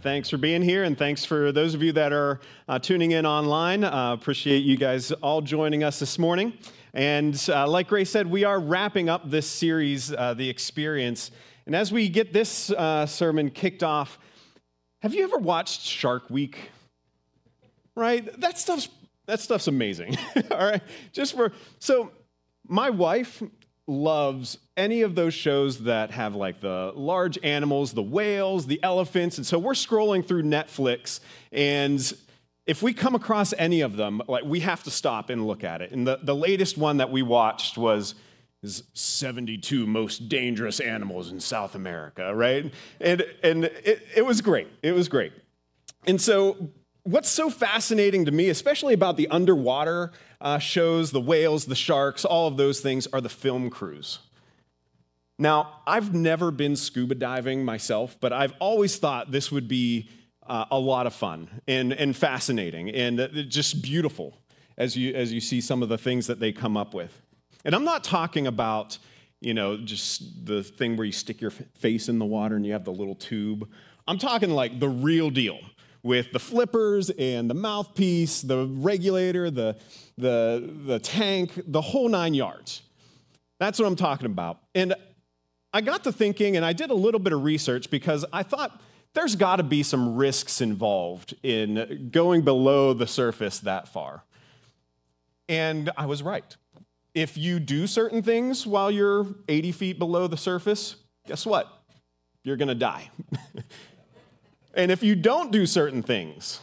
Thanks for being here, and thanks for those of you that are uh, tuning in online. Uh, appreciate you guys all joining us this morning. And uh, like Grace said, we are wrapping up this series, uh, The Experience. And as we get this uh, sermon kicked off, have you ever watched Shark Week? Right? That stuff's that stuff's amazing. all right, just for so my wife loves any of those shows that have like the large animals, the whales, the elephants. And so we're scrolling through Netflix and if we come across any of them, like we have to stop and look at it. And the, the latest one that we watched was is 72 most dangerous animals in South America, right? And and it, it was great. It was great. And so what's so fascinating to me, especially about the underwater uh, shows, the whales, the sharks, all of those things, are the film crews. Now, I've never been scuba diving myself, but I've always thought this would be uh, a lot of fun and, and fascinating and uh, just beautiful as you, as you see some of the things that they come up with. And I'm not talking about, you know, just the thing where you stick your face in the water and you have the little tube. I'm talking like the real deal with the flippers and the mouthpiece, the regulator, the, the, the tank, the whole nine yards. That's what I'm talking about. And I got to thinking, and I did a little bit of research because I thought there's got to be some risks involved in going below the surface that far. And I was right. If you do certain things while you're 80 feet below the surface, guess what? You're going to die. And if you don't do certain things,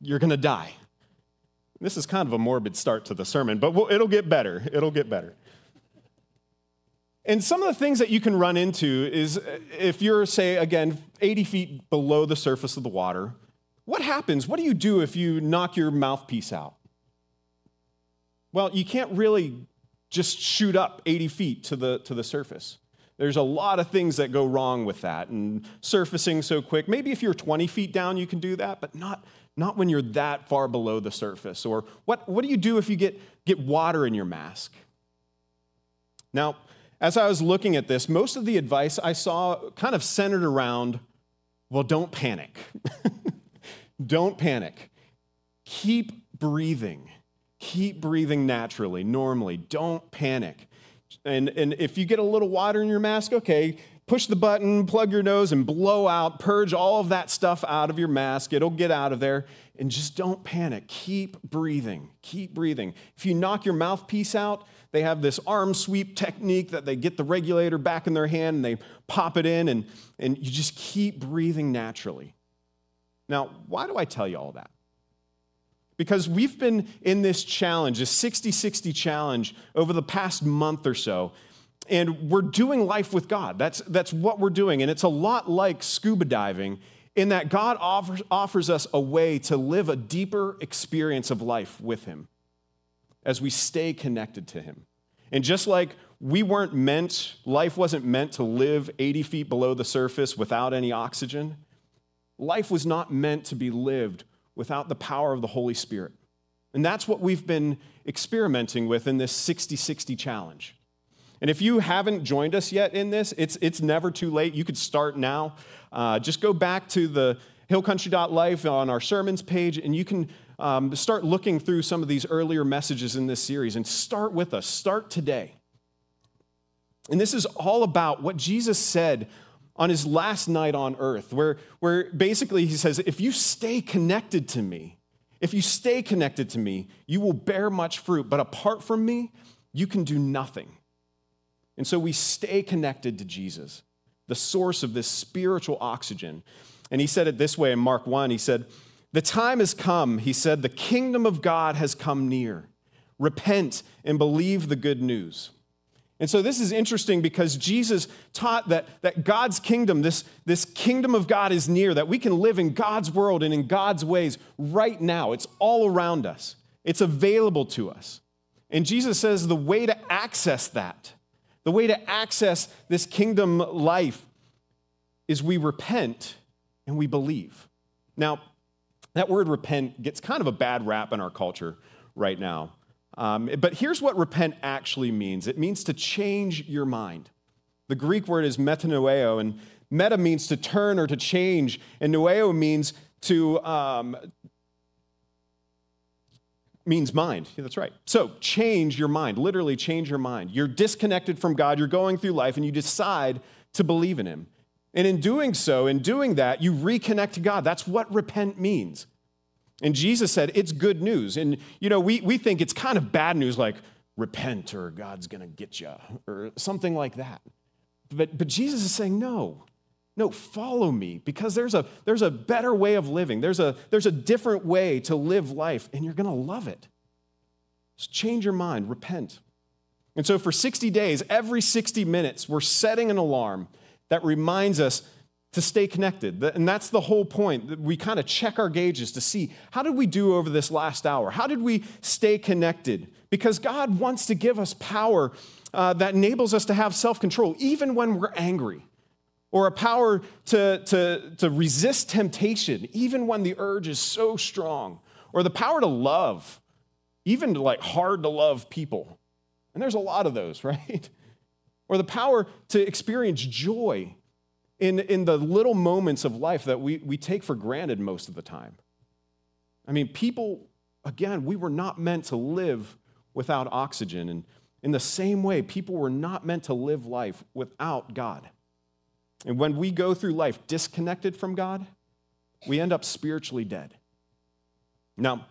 you're going to die. This is kind of a morbid start to the sermon, but it'll get better. It'll get better. And some of the things that you can run into is uh, if you're, say, again, 80 feet below the surface of the water, what happens? What do you do if you knock your mouthpiece out? Well, you can't really just shoot up 80 feet to the, to the surface. There's a lot of things that go wrong with that and surfacing so quick. Maybe if you're 20 feet down, you can do that, but not, not when you're that far below the surface. Or what, what do you do if you get, get water in your mask? Now, as I was looking at this, most of the advice I saw kind of centered around well, don't panic. don't panic. Keep breathing. Keep breathing naturally, normally. Don't panic. And, and if you get a little water in your mask, okay, push the button, plug your nose, and blow out, purge all of that stuff out of your mask. It'll get out of there. And just don't panic. Keep breathing. Keep breathing. If you knock your mouthpiece out, they have this arm sweep technique that they get the regulator back in their hand and they pop it in, and, and you just keep breathing naturally. Now, why do I tell you all that? Because we've been in this challenge, a 60 60 challenge, over the past month or so. And we're doing life with God. That's, that's what we're doing. And it's a lot like scuba diving in that God offers, offers us a way to live a deeper experience of life with Him as we stay connected to Him. And just like we weren't meant, life wasn't meant to live 80 feet below the surface without any oxygen, life was not meant to be lived without the power of the Holy Spirit. And that's what we've been experimenting with in this 60 60 challenge. And if you haven't joined us yet in this, it's, it's never too late. You could start now. Uh, just go back to the hillcountry.life on our sermons page, and you can um, start looking through some of these earlier messages in this series and start with us. Start today. And this is all about what Jesus said on his last night on earth, where, where basically he says, If you stay connected to me, if you stay connected to me, you will bear much fruit, but apart from me, you can do nothing. And so we stay connected to Jesus, the source of this spiritual oxygen. And he said it this way in Mark 1 He said, The time has come, he said, the kingdom of God has come near. Repent and believe the good news. And so this is interesting because Jesus taught that, that God's kingdom, this, this kingdom of God is near, that we can live in God's world and in God's ways right now. It's all around us, it's available to us. And Jesus says the way to access that, the way to access this kingdom life, is we repent and we believe. Now, that word repent gets kind of a bad rap in our culture right now. Um, but here's what repent actually means it means to change your mind. The Greek word is metanoeo, and meta means to turn or to change, and noeo means to. Um, means mind. Yeah, that's right. So change your mind, literally change your mind. You're disconnected from God, you're going through life, and you decide to believe in Him. And in doing so, in doing that, you reconnect to God. That's what repent means. And Jesus said, it's good news. And, you know, we, we think it's kind of bad news, like repent or God's going to get you or something like that. But, but Jesus is saying, no, no, follow me because there's a, there's a better way of living. There's a, there's a different way to live life, and you're going to love it. Just change your mind, repent. And so for 60 days, every 60 minutes, we're setting an alarm that reminds us to stay connected. And that's the whole point. We kind of check our gauges to see how did we do over this last hour? How did we stay connected? Because God wants to give us power uh, that enables us to have self control, even when we're angry, or a power to, to, to resist temptation, even when the urge is so strong, or the power to love, even to like hard to love people. And there's a lot of those, right? Or the power to experience joy in, in the little moments of life that we, we take for granted most of the time. I mean, people, again, we were not meant to live without oxygen. And in the same way, people were not meant to live life without God. And when we go through life disconnected from God, we end up spiritually dead. Now,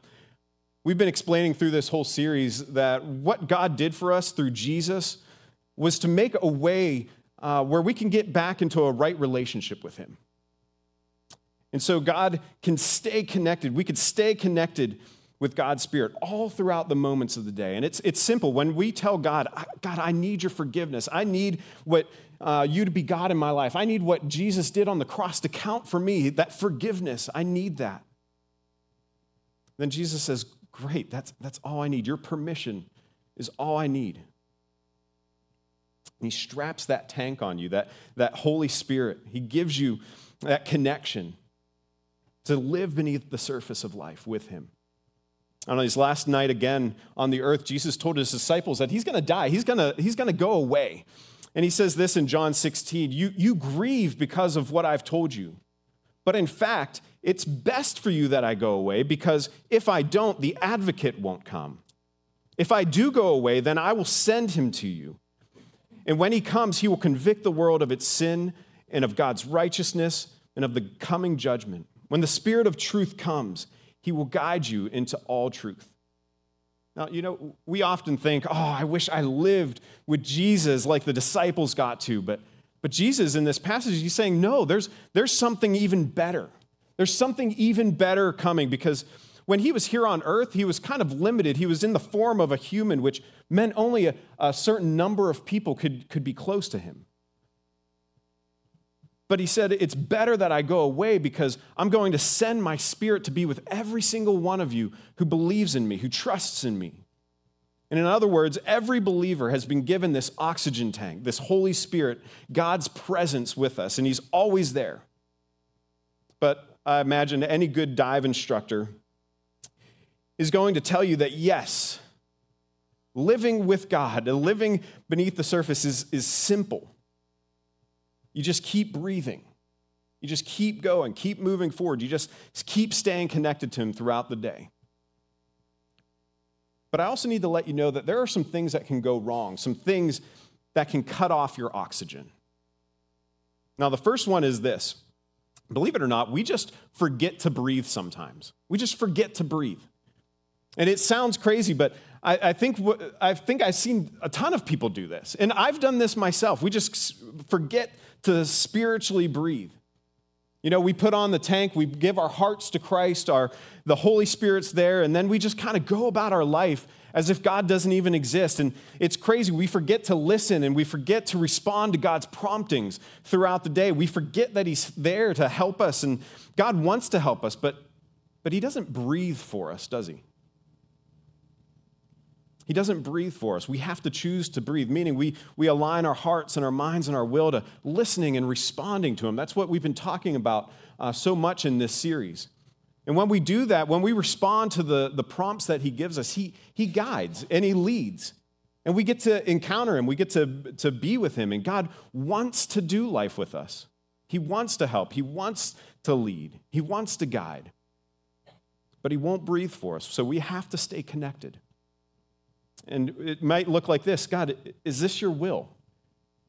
we've been explaining through this whole series that what God did for us through Jesus was to make a way uh, where we can get back into a right relationship with Him. And so God can stay connected. We could stay connected with God's Spirit all throughout the moments of the day. And it's, it's simple. When we tell God, God, I need your forgiveness, I need what uh, you to be God in my life, I need what Jesus did on the cross to count for me, that forgiveness, I need that. Then Jesus says, Great, that's, that's all I need. Your permission is all I need. He straps that tank on you, that, that Holy Spirit. He gives you that connection to live beneath the surface of life with Him. On his last night again on the earth, Jesus told his disciples that he's going to die, he's going to he's to go away. And he says this in John 16 you, you grieve because of what I've told you. But in fact, it's best for you that I go away because if I don't, the advocate won't come. If I do go away, then I will send him to you. And when he comes, he will convict the world of its sin and of God's righteousness and of the coming judgment. When the Spirit of truth comes, he will guide you into all truth. Now, you know, we often think, oh, I wish I lived with Jesus like the disciples got to. But, but Jesus, in this passage, he's saying, no, there's, there's something even better. There's something even better coming because when he was here on earth, he was kind of limited. He was in the form of a human, which meant only a, a certain number of people could, could be close to him. But he said, It's better that I go away because I'm going to send my spirit to be with every single one of you who believes in me, who trusts in me. And in other words, every believer has been given this oxygen tank, this Holy Spirit, God's presence with us, and he's always there. But I imagine any good dive instructor is going to tell you that yes, living with God, living beneath the surface is, is simple. You just keep breathing. You just keep going, keep moving forward. You just keep staying connected to Him throughout the day. But I also need to let you know that there are some things that can go wrong, some things that can cut off your oxygen. Now, the first one is this believe it or not, we just forget to breathe sometimes. We just forget to breathe. And it sounds crazy, but I, I, think, I think I've seen a ton of people do this. And I've done this myself. We just forget to spiritually breathe. You know, we put on the tank, we give our hearts to Christ, our, the Holy Spirit's there, and then we just kind of go about our life as if God doesn't even exist. And it's crazy. We forget to listen and we forget to respond to God's promptings throughout the day. We forget that He's there to help us, and God wants to help us, but, but He doesn't breathe for us, does He? He doesn't breathe for us. We have to choose to breathe, meaning we, we align our hearts and our minds and our will to listening and responding to Him. That's what we've been talking about uh, so much in this series. And when we do that, when we respond to the, the prompts that He gives us, he, he guides and He leads. And we get to encounter Him, we get to, to be with Him. And God wants to do life with us. He wants to help, He wants to lead, He wants to guide. But He won't breathe for us. So we have to stay connected. And it might look like this God, is this your will?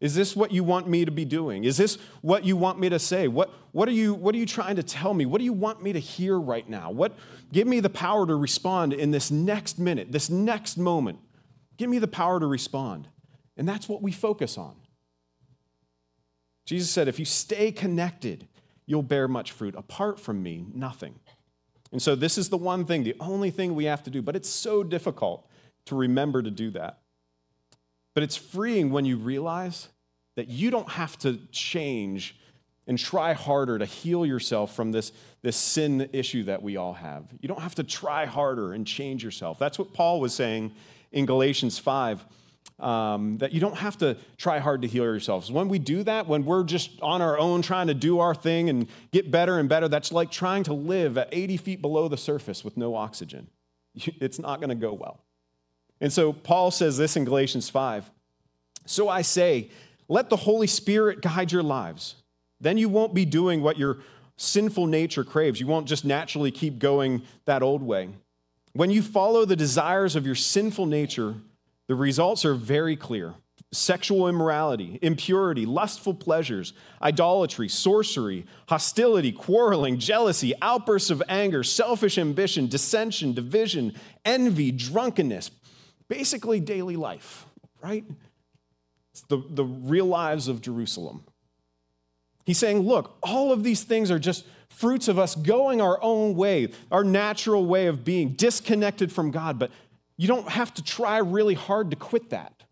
Is this what you want me to be doing? Is this what you want me to say? What, what, are, you, what are you trying to tell me? What do you want me to hear right now? What, give me the power to respond in this next minute, this next moment. Give me the power to respond. And that's what we focus on. Jesus said, if you stay connected, you'll bear much fruit. Apart from me, nothing. And so, this is the one thing, the only thing we have to do, but it's so difficult to remember to do that. But it's freeing when you realize that you don't have to change and try harder to heal yourself from this, this sin issue that we all have. You don't have to try harder and change yourself. That's what Paul was saying in Galatians 5. Um, that you don't have to try hard to heal yourselves. When we do that, when we're just on our own trying to do our thing and get better and better, that's like trying to live at 80 feet below the surface with no oxygen. It's not going to go well. And so Paul says this in Galatians 5. So I say, let the Holy Spirit guide your lives. Then you won't be doing what your sinful nature craves. You won't just naturally keep going that old way. When you follow the desires of your sinful nature, the results are very clear sexual immorality, impurity, lustful pleasures, idolatry, sorcery, hostility, quarreling, jealousy, outbursts of anger, selfish ambition, dissension, division, envy, drunkenness basically daily life, right? It's the, the real lives of Jerusalem. He's saying, look, all of these things are just fruits of us going our own way, our natural way of being, disconnected from God. But you don't have to try really hard to quit that.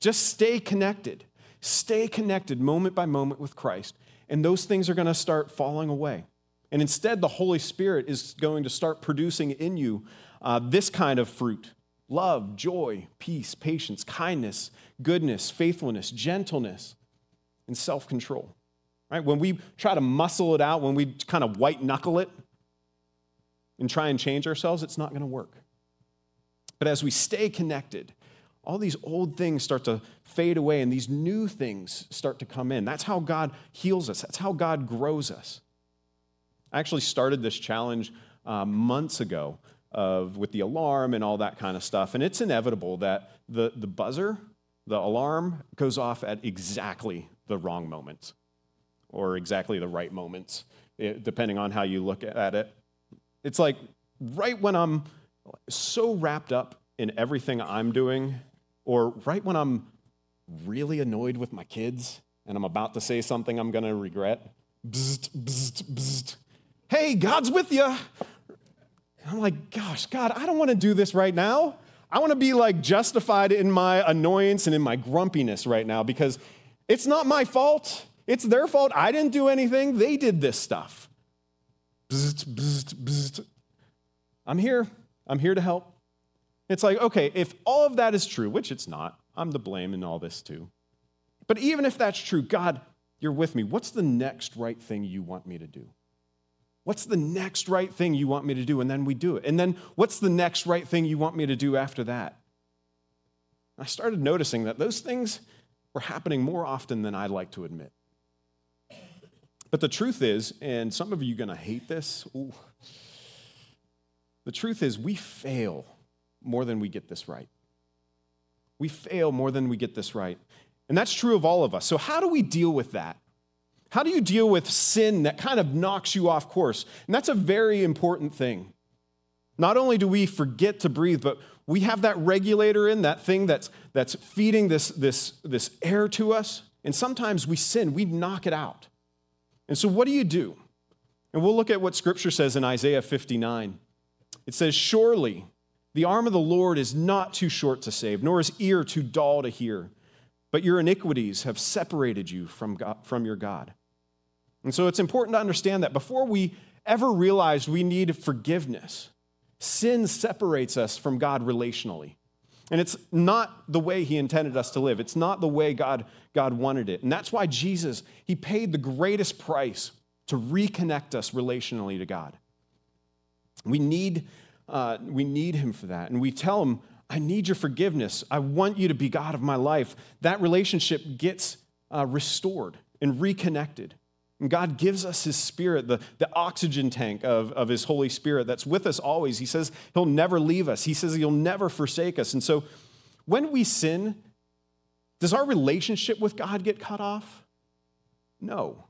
Just stay connected. Stay connected moment by moment with Christ, and those things are going to start falling away. And instead, the Holy Spirit is going to start producing in you uh, this kind of fruit love, joy, peace, patience, kindness, goodness, faithfulness, gentleness, and self control. Right? When we try to muscle it out, when we kind of white knuckle it and try and change ourselves, it's not going to work. But as we stay connected, all these old things start to fade away and these new things start to come in. That's how God heals us, that's how God grows us. I actually started this challenge uh, months ago of with the alarm and all that kind of stuff. And it's inevitable that the, the buzzer, the alarm, goes off at exactly the wrong moments or exactly the right moments, eh, depending on how you look at it. It's like right when I'm so wrapped up in everything I'm doing, or right when I'm really annoyed with my kids and I'm about to say something I'm going to regret. Bzzt, bzzt, bzzt. Hey, God's with you. I'm like, gosh, God, I don't want to do this right now. I want to be like justified in my annoyance and in my grumpiness right now because it's not my fault. It's their fault. I didn't do anything. They did this stuff. I'm here. I'm here to help. It's like, okay, if all of that is true, which it's not, I'm to blame in all this too. But even if that's true, God, you're with me. What's the next right thing you want me to do? What's the next right thing you want me to do? And then we do it. And then what's the next right thing you want me to do after that? I started noticing that those things were happening more often than I'd like to admit. But the truth is, and some of you are going to hate this, ooh, the truth is, we fail more than we get this right. We fail more than we get this right. And that's true of all of us. So, how do we deal with that? How do you deal with sin that kind of knocks you off course? And that's a very important thing. Not only do we forget to breathe, but we have that regulator in, that thing that's, that's feeding this, this, this air to us. And sometimes we sin, we knock it out. And so, what do you do? And we'll look at what scripture says in Isaiah 59. It says, Surely the arm of the Lord is not too short to save, nor his ear too dull to hear, but your iniquities have separated you from, God, from your God. And so, it's important to understand that before we ever realized we need forgiveness, sin separates us from God relationally. And it's not the way he intended us to live. It's not the way God, God wanted it. And that's why Jesus, he paid the greatest price to reconnect us relationally to God. We need, uh, we need him for that. And we tell him, I need your forgiveness. I want you to be God of my life. That relationship gets uh, restored and reconnected. And God gives us His Spirit, the, the oxygen tank of, of His Holy Spirit that's with us always. He says He'll never leave us, He says He'll never forsake us. And so when we sin, does our relationship with God get cut off? No.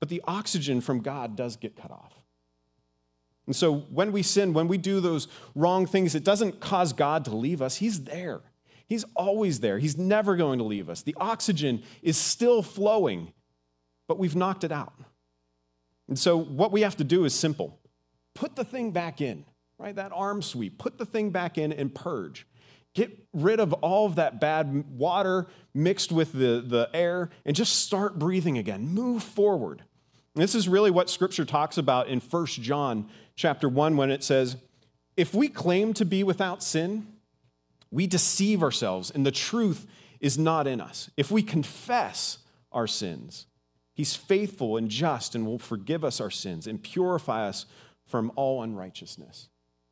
But the oxygen from God does get cut off. And so when we sin, when we do those wrong things, it doesn't cause God to leave us. He's there. He's always there. He's never going to leave us. The oxygen is still flowing but we've knocked it out. And so what we have to do is simple put the thing back in, right? That arm sweep, put the thing back in and purge. Get rid of all of that bad water mixed with the, the air and just start breathing again. Move forward. And this is really what scripture talks about in 1 John chapter 1 when it says, If we claim to be without sin, we deceive ourselves and the truth is not in us. If we confess our sins, He's faithful and just and will forgive us our sins and purify us from all unrighteousness.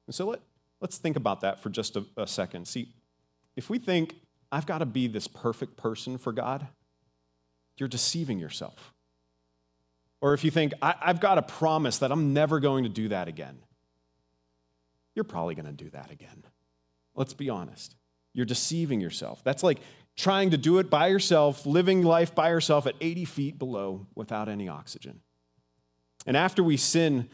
And so let, let's think about that for just a, a second. See, if we think, I've got to be this perfect person for God, you're deceiving yourself. Or if you think, I, have got to promise that I'm never going to do that again, you're probably going to do that again. Let's be honest. You're deceiving yourself. That's like trying to do it by yourself, living life by yourself at 80 feet below without any oxygen. And after we sin,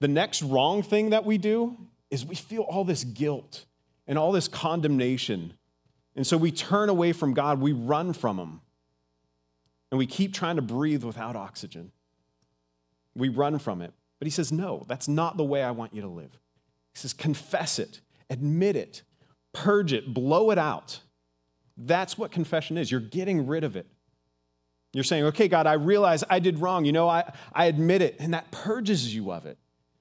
the next wrong thing that we do is we feel all this guilt and all this condemnation. And so we turn away from God, we run from Him, and we keep trying to breathe without oxygen. We run from it. But He says, No, that's not the way I want you to live. He says, Confess it, admit it, purge it, blow it out. That's what confession is. You're getting rid of it. You're saying, okay, God, I realize I did wrong. You know, I, I admit it, and that purges you of it.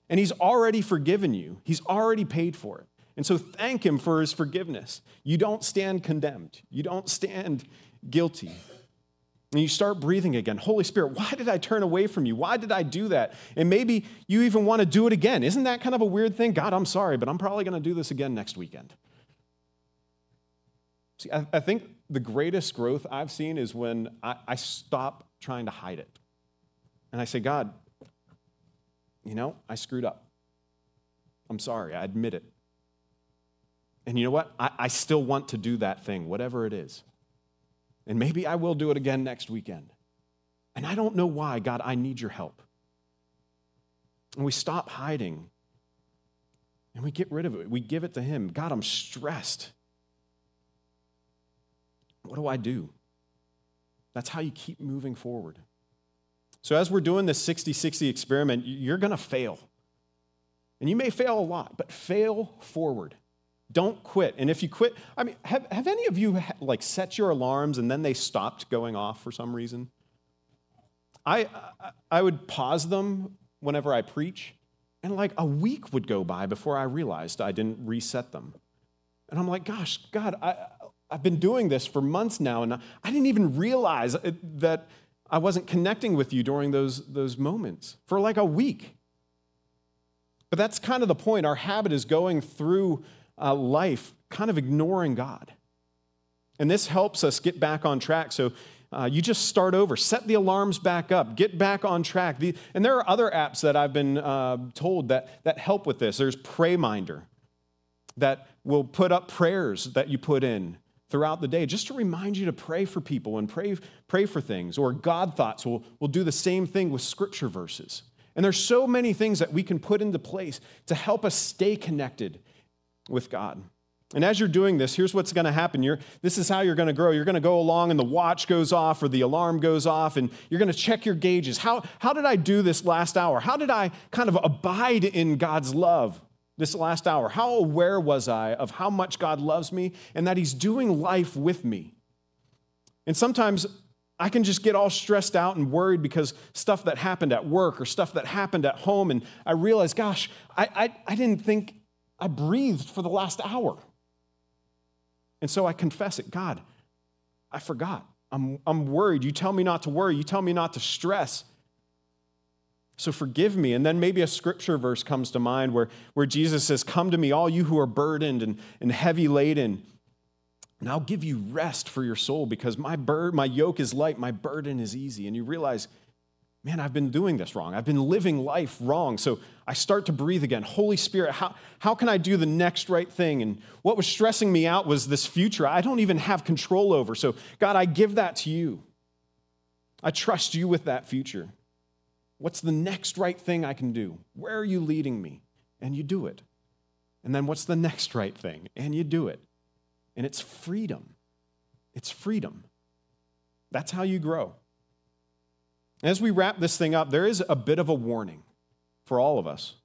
And He's already forgiven you, He's already paid for it. And so thank Him for His forgiveness. You don't stand condemned, you don't stand guilty. And you start breathing again. Holy Spirit, why did I turn away from you? Why did I do that? And maybe you even want to do it again. Isn't that kind of a weird thing? God, I'm sorry, but I'm probably going to do this again next weekend. See, I, I think the greatest growth I've seen is when I, I stop trying to hide it. And I say, God, you know, I screwed up. I'm sorry, I admit it. And you know what? I, I, still want to do that thing, whatever it is. And maybe I will do it again next weekend. And I don't know why, God, I need your help. And we stop hiding and we get rid of it. We give it to Him. God, I'm stressed. What do I do? That's how you keep moving forward. So, as we're doing this 60 60 experiment, you're going to fail. And you may fail a lot, but fail forward. Don't quit. And if you quit, I mean, have, have any of you like set your alarms and then they stopped going off for some reason? I, I would pause them whenever I preach, and like a week would go by before I realized I didn't reset them. And I'm like, gosh, God, I, I've been doing this for months now, and I didn't even realize that I wasn't connecting with you during those, those moments for like a week. But that's kind of the point. Our habit is going through uh, life kind of ignoring God. And this helps us get back on track. So uh, you just start over, set the alarms back up, get back on track. The, and there are other apps that I've been uh, told that, that help with this. There's Prayminder that will put up prayers that you put in throughout the day just to remind you to pray for people and pray, pray for things. Or God Thoughts will, will do the same thing with scripture verses. And there's so many things that we can put into place to help us stay connected with God. And as you're doing this, here's what's going to happen. You're, this is how you're going to grow. You're going to go along, and the watch goes off or the alarm goes off, and you're going to check your gauges. How, how did I do this last hour? How did I kind of abide in God's love this last hour? How aware was I of how much God loves me and that He's doing life with me? And sometimes I can just get all stressed out and worried because stuff that happened at work or stuff that happened at home, and I realize, gosh, I, I, I didn't think I breathed for the last hour. And so I confess it God, I forgot. I'm, I'm worried. You tell me not to worry. You tell me not to stress. So forgive me. And then maybe a scripture verse comes to mind where, where Jesus says, Come to me, all you who are burdened and, and heavy laden, and I'll give you rest for your soul because my, bur- my yoke is light, my burden is easy. And you realize, man, I've been doing this wrong. I've been living life wrong. So I start to breathe again. Holy Spirit, how, how can I do the next right thing? And what was stressing me out was this future I don't even have control over. So, God, I give that to you. I trust you with that future. What's the next right thing I can do? Where are you leading me? And you do it. And then what's the next right thing? And you do it. And it's freedom. It's freedom. That's how you grow. As we wrap this thing up, there is a bit of a warning for all of us.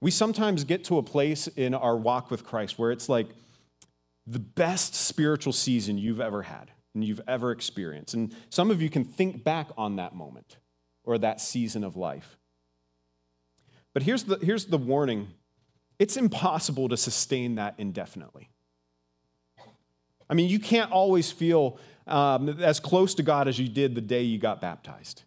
We sometimes get to a place in our walk with Christ where it's like the best spiritual season you've ever had and you've ever experienced. And some of you can think back on that moment or that season of life. But here's the, here's the warning it's impossible to sustain that indefinitely. I mean, you can't always feel um, as close to God as you did the day you got baptized.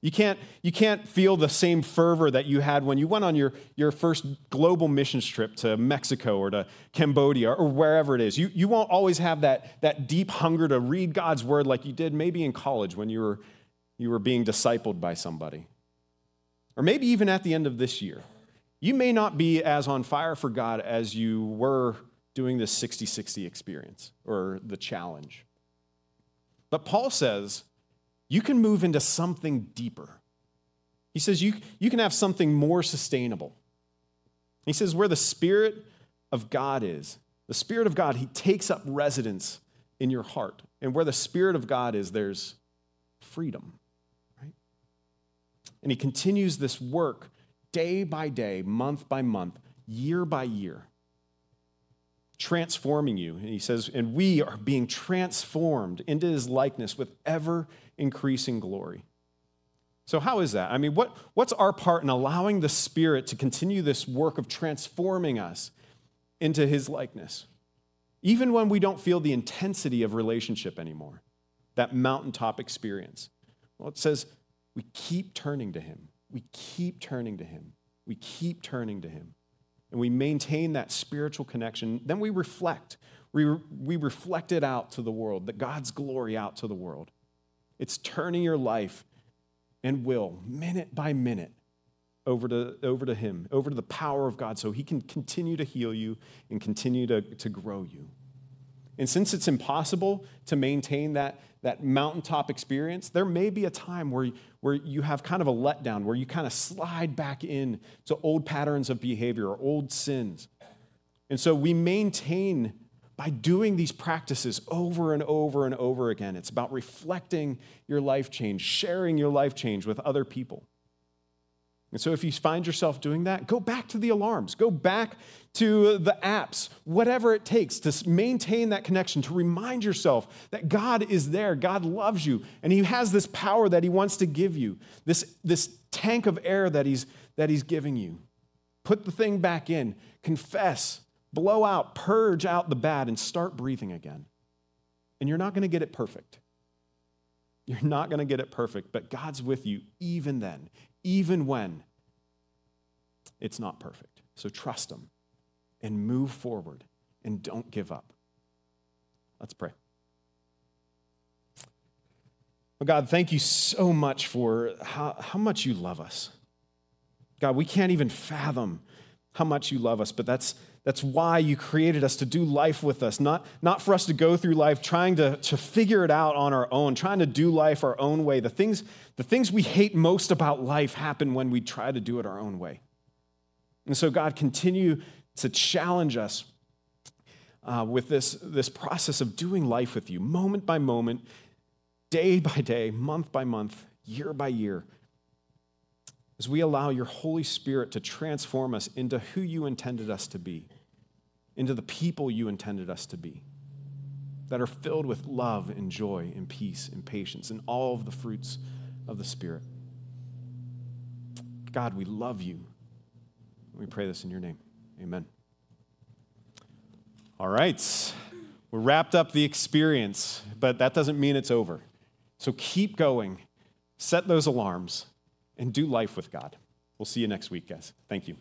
You can't, you can't feel the same fervor that you had when you went on your, your first global missions trip to Mexico or to Cambodia or wherever it is. You, you won't always have that, that deep hunger to read God's word like you did maybe in college when you were, you were being discipled by somebody. Or maybe even at the end of this year. You may not be as on fire for God as you were doing this 60 60 experience or the challenge. But Paul says you can move into something deeper. He says you, you can have something more sustainable. He says, where the Spirit of God is, the Spirit of God, He takes up residence in your heart. And where the Spirit of God is, there's freedom? And He continues this work day by day, month by month, year by year transforming you. And he says, and we are being transformed into his likeness with ever increasing glory. So, how is that? I mean, what, what's our part in allowing the Spirit to continue this work of transforming us into his likeness? Even when we don't feel the intensity of relationship anymore, that mountaintop experience. Well, it says we keep turning to him. We keep turning to him. We keep turning to him and we maintain that spiritual connection, then we reflect. We, we reflect it out to the world, that God's glory out to the world. It's turning your life and will, minute by minute, over to, over to Him, over to the power of God, so He can continue to heal you and continue to, to grow you. And since it's impossible to maintain that, that mountaintop experience, there may be a time where, where you have kind of a letdown, where you kind of slide back in to old patterns of behavior or old sins. And so we maintain by doing these practices over and over and over again. It's about reflecting your life change, sharing your life change with other people. And so, if you find yourself doing that, go back to the alarms, go back to the apps, whatever it takes to maintain that connection, to remind yourself that God is there, God loves you, and He has this power that He wants to give you, this, this tank of air that he's, that he's giving you. Put the thing back in, confess, blow out, purge out the bad, and start breathing again. And you're not going to get it perfect. You're not going to get it perfect, but God's with you even then even when it's not perfect. So trust Him and move forward and don't give up. Let's pray. Well, God, thank you so much for how, how much you love us. God, we can't even fathom how much you love us, but that's, that's why you created us to do life with us, not, not for us to go through life trying to, to figure it out on our own, trying to do life our own way. The things, the things we hate most about life happen when we try to do it our own way. And so, God, continue to challenge us uh, with this, this process of doing life with you, moment by moment, day by day, month by month, year by year, as we allow your Holy Spirit to transform us into who you intended us to be, into the people you intended us to be, that are filled with love and joy and peace and patience and all of the fruits of the Spirit. God, we love you. We pray this in your name. Amen. All right. We wrapped up the experience, but that doesn't mean it's over. So keep going, set those alarms, and do life with God. We'll see you next week, guys. Thank you.